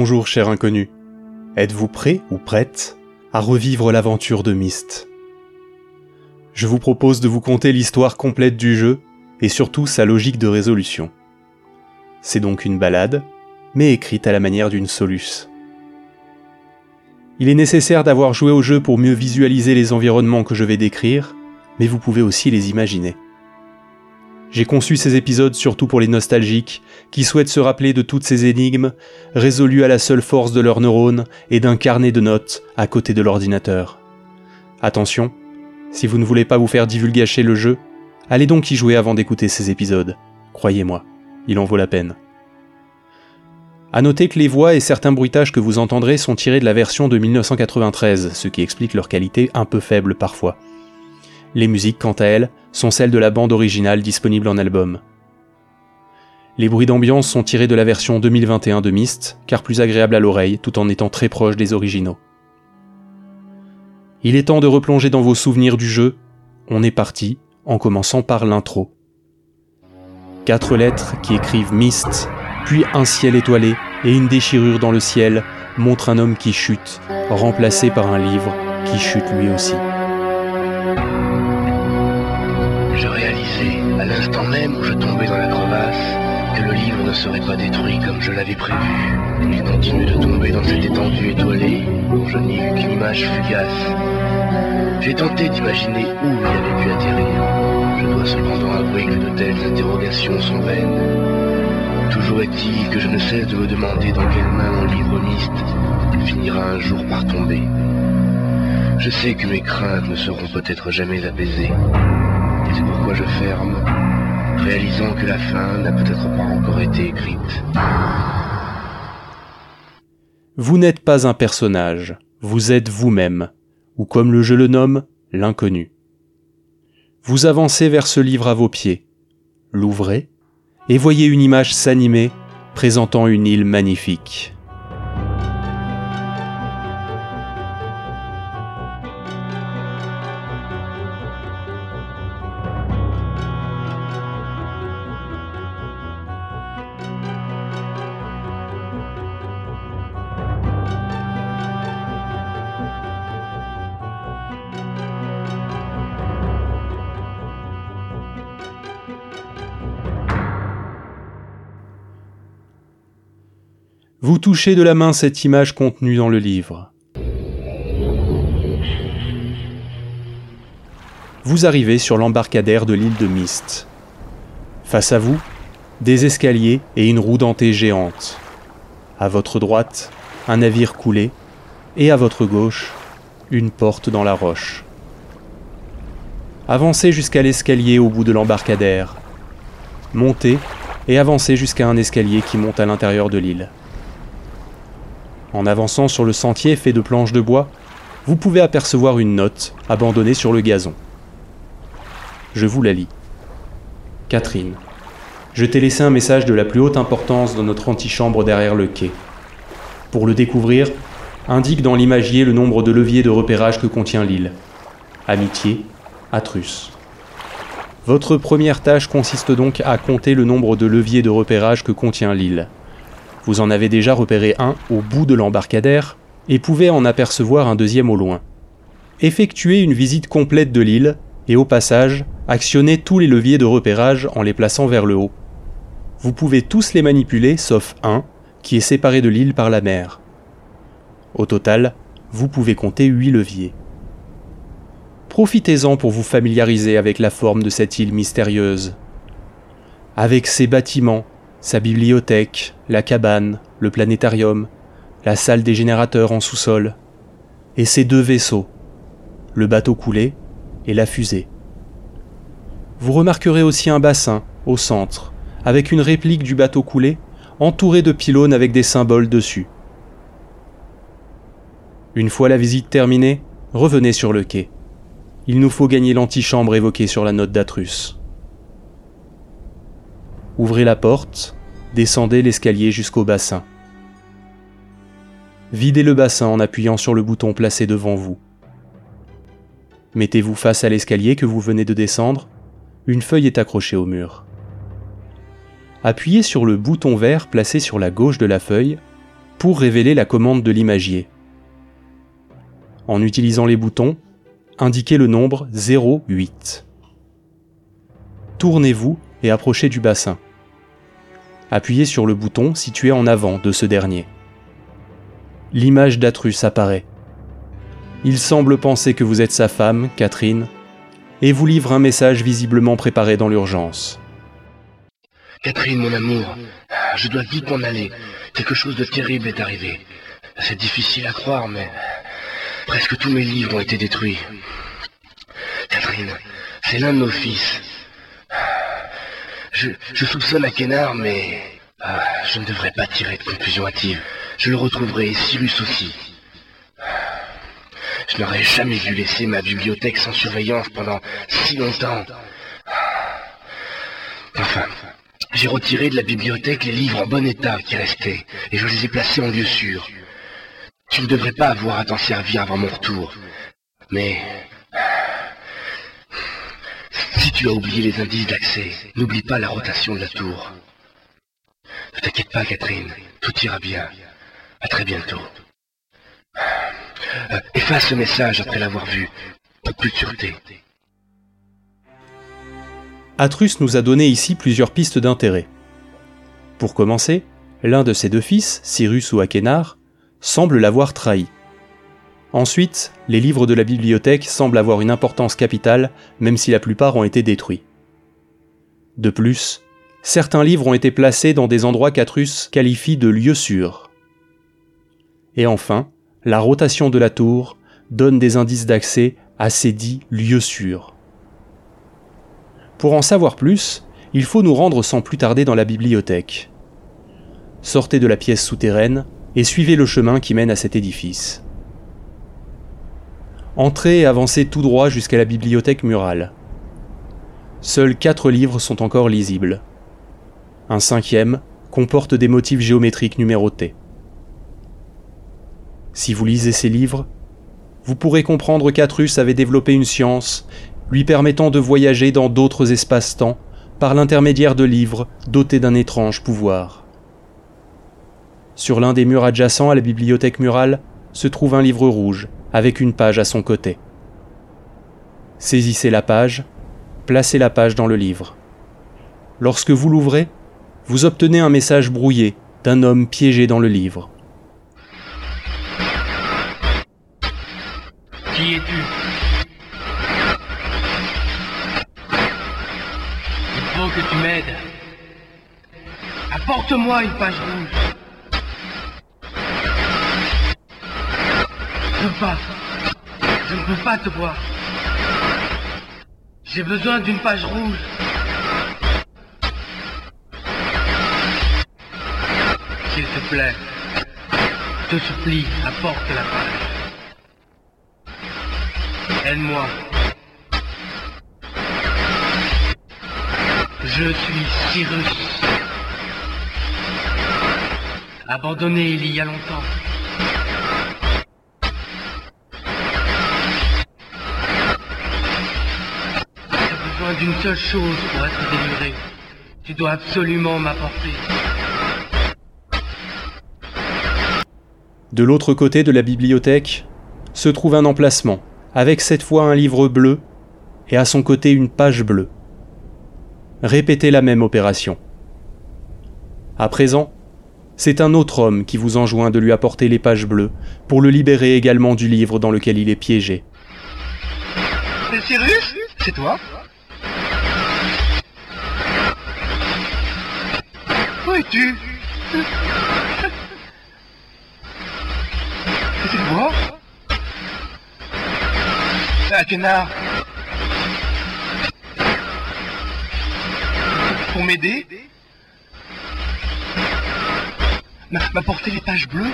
Bonjour cher inconnu. Êtes-vous prêt ou prête à revivre l'aventure de Myst? Je vous propose de vous conter l'histoire complète du jeu et surtout sa logique de résolution. C'est donc une balade, mais écrite à la manière d'une soluce. Il est nécessaire d'avoir joué au jeu pour mieux visualiser les environnements que je vais décrire, mais vous pouvez aussi les imaginer. J'ai conçu ces épisodes surtout pour les nostalgiques, qui souhaitent se rappeler de toutes ces énigmes, résolues à la seule force de leurs neurones et d'un carnet de notes à côté de l'ordinateur. Attention, si vous ne voulez pas vous faire divulgacher le jeu, allez donc y jouer avant d'écouter ces épisodes. Croyez-moi, il en vaut la peine. À noter que les voix et certains bruitages que vous entendrez sont tirés de la version de 1993, ce qui explique leur qualité un peu faible parfois. Les musiques, quant à elles, sont celles de la bande originale disponible en album. Les bruits d'ambiance sont tirés de la version 2021 de Myst, car plus agréable à l'oreille tout en étant très proche des originaux. Il est temps de replonger dans vos souvenirs du jeu. On est parti, en commençant par l'intro. Quatre lettres qui écrivent Myst, puis un ciel étoilé et une déchirure dans le ciel montrent un homme qui chute, remplacé par un livre qui chute lui aussi. Ne serait pas détruit comme je l'avais prévu. Il continue de tomber dans cette étendue étoilée, dont je n'ai eu qu'une image fugace. J'ai tenté d'imaginer où il avait pu atterrir. Je dois cependant avouer que de telles interrogations sont vaines. Toujours est-il que je ne cesse de me demander dans quelle main mon livre miste finira un jour par tomber. Je sais que mes craintes ne seront peut-être jamais apaisées. C'est pourquoi je ferme réalisant que la fin n'a peut-être pas encore été écrite. Vous n'êtes pas un personnage, vous êtes vous-même, ou comme le jeu le nomme, l'inconnu. Vous avancez vers ce livre à vos pieds, l'ouvrez, et voyez une image s'animer présentant une île magnifique. Vous touchez de la main cette image contenue dans le livre. Vous arrivez sur l'embarcadère de l'île de Mist. Face à vous, des escaliers et une roue dentée géante. À votre droite, un navire coulé, et à votre gauche, une porte dans la roche. Avancez jusqu'à l'escalier au bout de l'embarcadère. Montez et avancez jusqu'à un escalier qui monte à l'intérieur de l'île. En avançant sur le sentier fait de planches de bois, vous pouvez apercevoir une note abandonnée sur le gazon. Je vous la lis. Catherine, je t'ai laissé un message de la plus haute importance dans notre antichambre derrière le quai. Pour le découvrir, indique dans l'imagier le nombre de leviers de repérage que contient l'île. Amitié, Atrus. Votre première tâche consiste donc à compter le nombre de leviers de repérage que contient l'île. Vous en avez déjà repéré un au bout de l'embarcadère et pouvez en apercevoir un deuxième au loin. Effectuez une visite complète de l'île et au passage, actionnez tous les leviers de repérage en les plaçant vers le haut. Vous pouvez tous les manipuler sauf un qui est séparé de l'île par la mer. Au total, vous pouvez compter 8 leviers. Profitez-en pour vous familiariser avec la forme de cette île mystérieuse. Avec ses bâtiments, sa bibliothèque, la cabane, le planétarium, la salle des générateurs en sous-sol, et ses deux vaisseaux, le bateau coulé et la fusée. Vous remarquerez aussi un bassin, au centre, avec une réplique du bateau coulé, entouré de pylônes avec des symboles dessus. Une fois la visite terminée, revenez sur le quai. Il nous faut gagner l'antichambre évoquée sur la note d'Atrus. Ouvrez la porte, descendez l'escalier jusqu'au bassin. Videz le bassin en appuyant sur le bouton placé devant vous. Mettez-vous face à l'escalier que vous venez de descendre, une feuille est accrochée au mur. Appuyez sur le bouton vert placé sur la gauche de la feuille pour révéler la commande de l'imagier. En utilisant les boutons, indiquez le nombre 0,8. Tournez-vous et approchez du bassin. Appuyez sur le bouton situé en avant de ce dernier. L'image d'Atrus apparaît. Il semble penser que vous êtes sa femme, Catherine, et vous livre un message visiblement préparé dans l'urgence. Catherine, mon amour, je dois vite m'en aller. Quelque chose de terrible est arrivé. C'est difficile à croire, mais presque tous mes livres ont été détruits. Catherine, c'est l'un de nos fils. Je, soupçonne Akenar, mais ah, je ne devrais pas tirer de conclusion hâtive. Je le retrouverai, et Cyrus aussi. Je n'aurais jamais dû laisser ma bibliothèque sans surveillance pendant si longtemps. Enfin, j'ai retiré de la bibliothèque les livres en bon état qui restaient, et je les ai placés en lieu sûr. Tu ne devrais pas avoir à t'en servir avant mon retour. Mais... Si tu as oublié les indices d'accès, n'oublie pas la rotation de la tour. Ne t'inquiète pas, Catherine, tout ira bien. À très bientôt. Euh, efface le message après l'avoir vu, pour plus de sûreté. Atrus nous a donné ici plusieurs pistes d'intérêt. Pour commencer, l'un de ses deux fils, Cyrus ou Akenar, semble l'avoir trahi. Ensuite, les livres de la bibliothèque semblent avoir une importance capitale, même si la plupart ont été détruits. De plus, certains livres ont été placés dans des endroits qu'Atrus qualifie de lieux sûrs. Et enfin, la rotation de la tour donne des indices d'accès à ces dits lieux sûrs. Pour en savoir plus, il faut nous rendre sans plus tarder dans la bibliothèque. Sortez de la pièce souterraine et suivez le chemin qui mène à cet édifice. Entrez et avancez tout droit jusqu'à la bibliothèque murale. Seuls quatre livres sont encore lisibles. Un cinquième comporte des motifs géométriques numérotés. Si vous lisez ces livres, vous pourrez comprendre qu'Atrus avait développé une science lui permettant de voyager dans d'autres espaces-temps par l'intermédiaire de livres dotés d'un étrange pouvoir. Sur l'un des murs adjacents à la bibliothèque murale se trouve un livre rouge avec une page à son côté. Saisissez la page, placez la page dans le livre. Lorsque vous l'ouvrez, vous obtenez un message brouillé d'un homme piégé dans le livre. Qui es-tu? Il faut que tu m'aides. Apporte-moi une page rouge. Je ne peux pas. Je ne peux pas te voir. J'ai besoin d'une page rouge. S'il te plaît, te supplie, apporte la page. Aide-moi. Je suis Cyrus. Abandonné il y a longtemps. Besoin d'une seule chose pour être délivré. Tu dois absolument m'apporter. De l'autre côté de la bibliothèque se trouve un emplacement, avec cette fois un livre bleu et à son côté une page bleue. Répétez la même opération. À présent, c'est un autre homme qui vous enjoint de lui apporter les pages bleues pour le libérer également du livre dans lequel il est piégé. C'est Cyrus C'est toi? Où es-tu C'est Ah, Kenard Pour m'aider M'a- M'apporter les pages bleues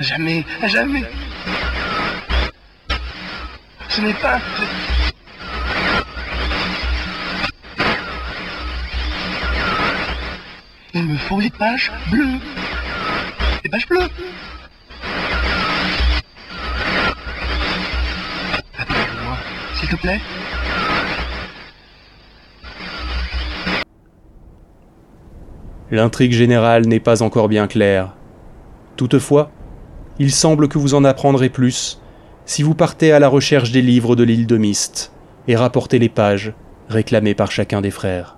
Jamais, jamais ce n'est pas... Il me faut les pages bleues. Les pages bleues. Appelle-moi, s'il te plaît. L'intrigue générale n'est pas encore bien claire. Toutefois, il semble que vous en apprendrez plus si vous partez à la recherche des livres de l'île de Mist et rapportez les pages réclamées par chacun des frères.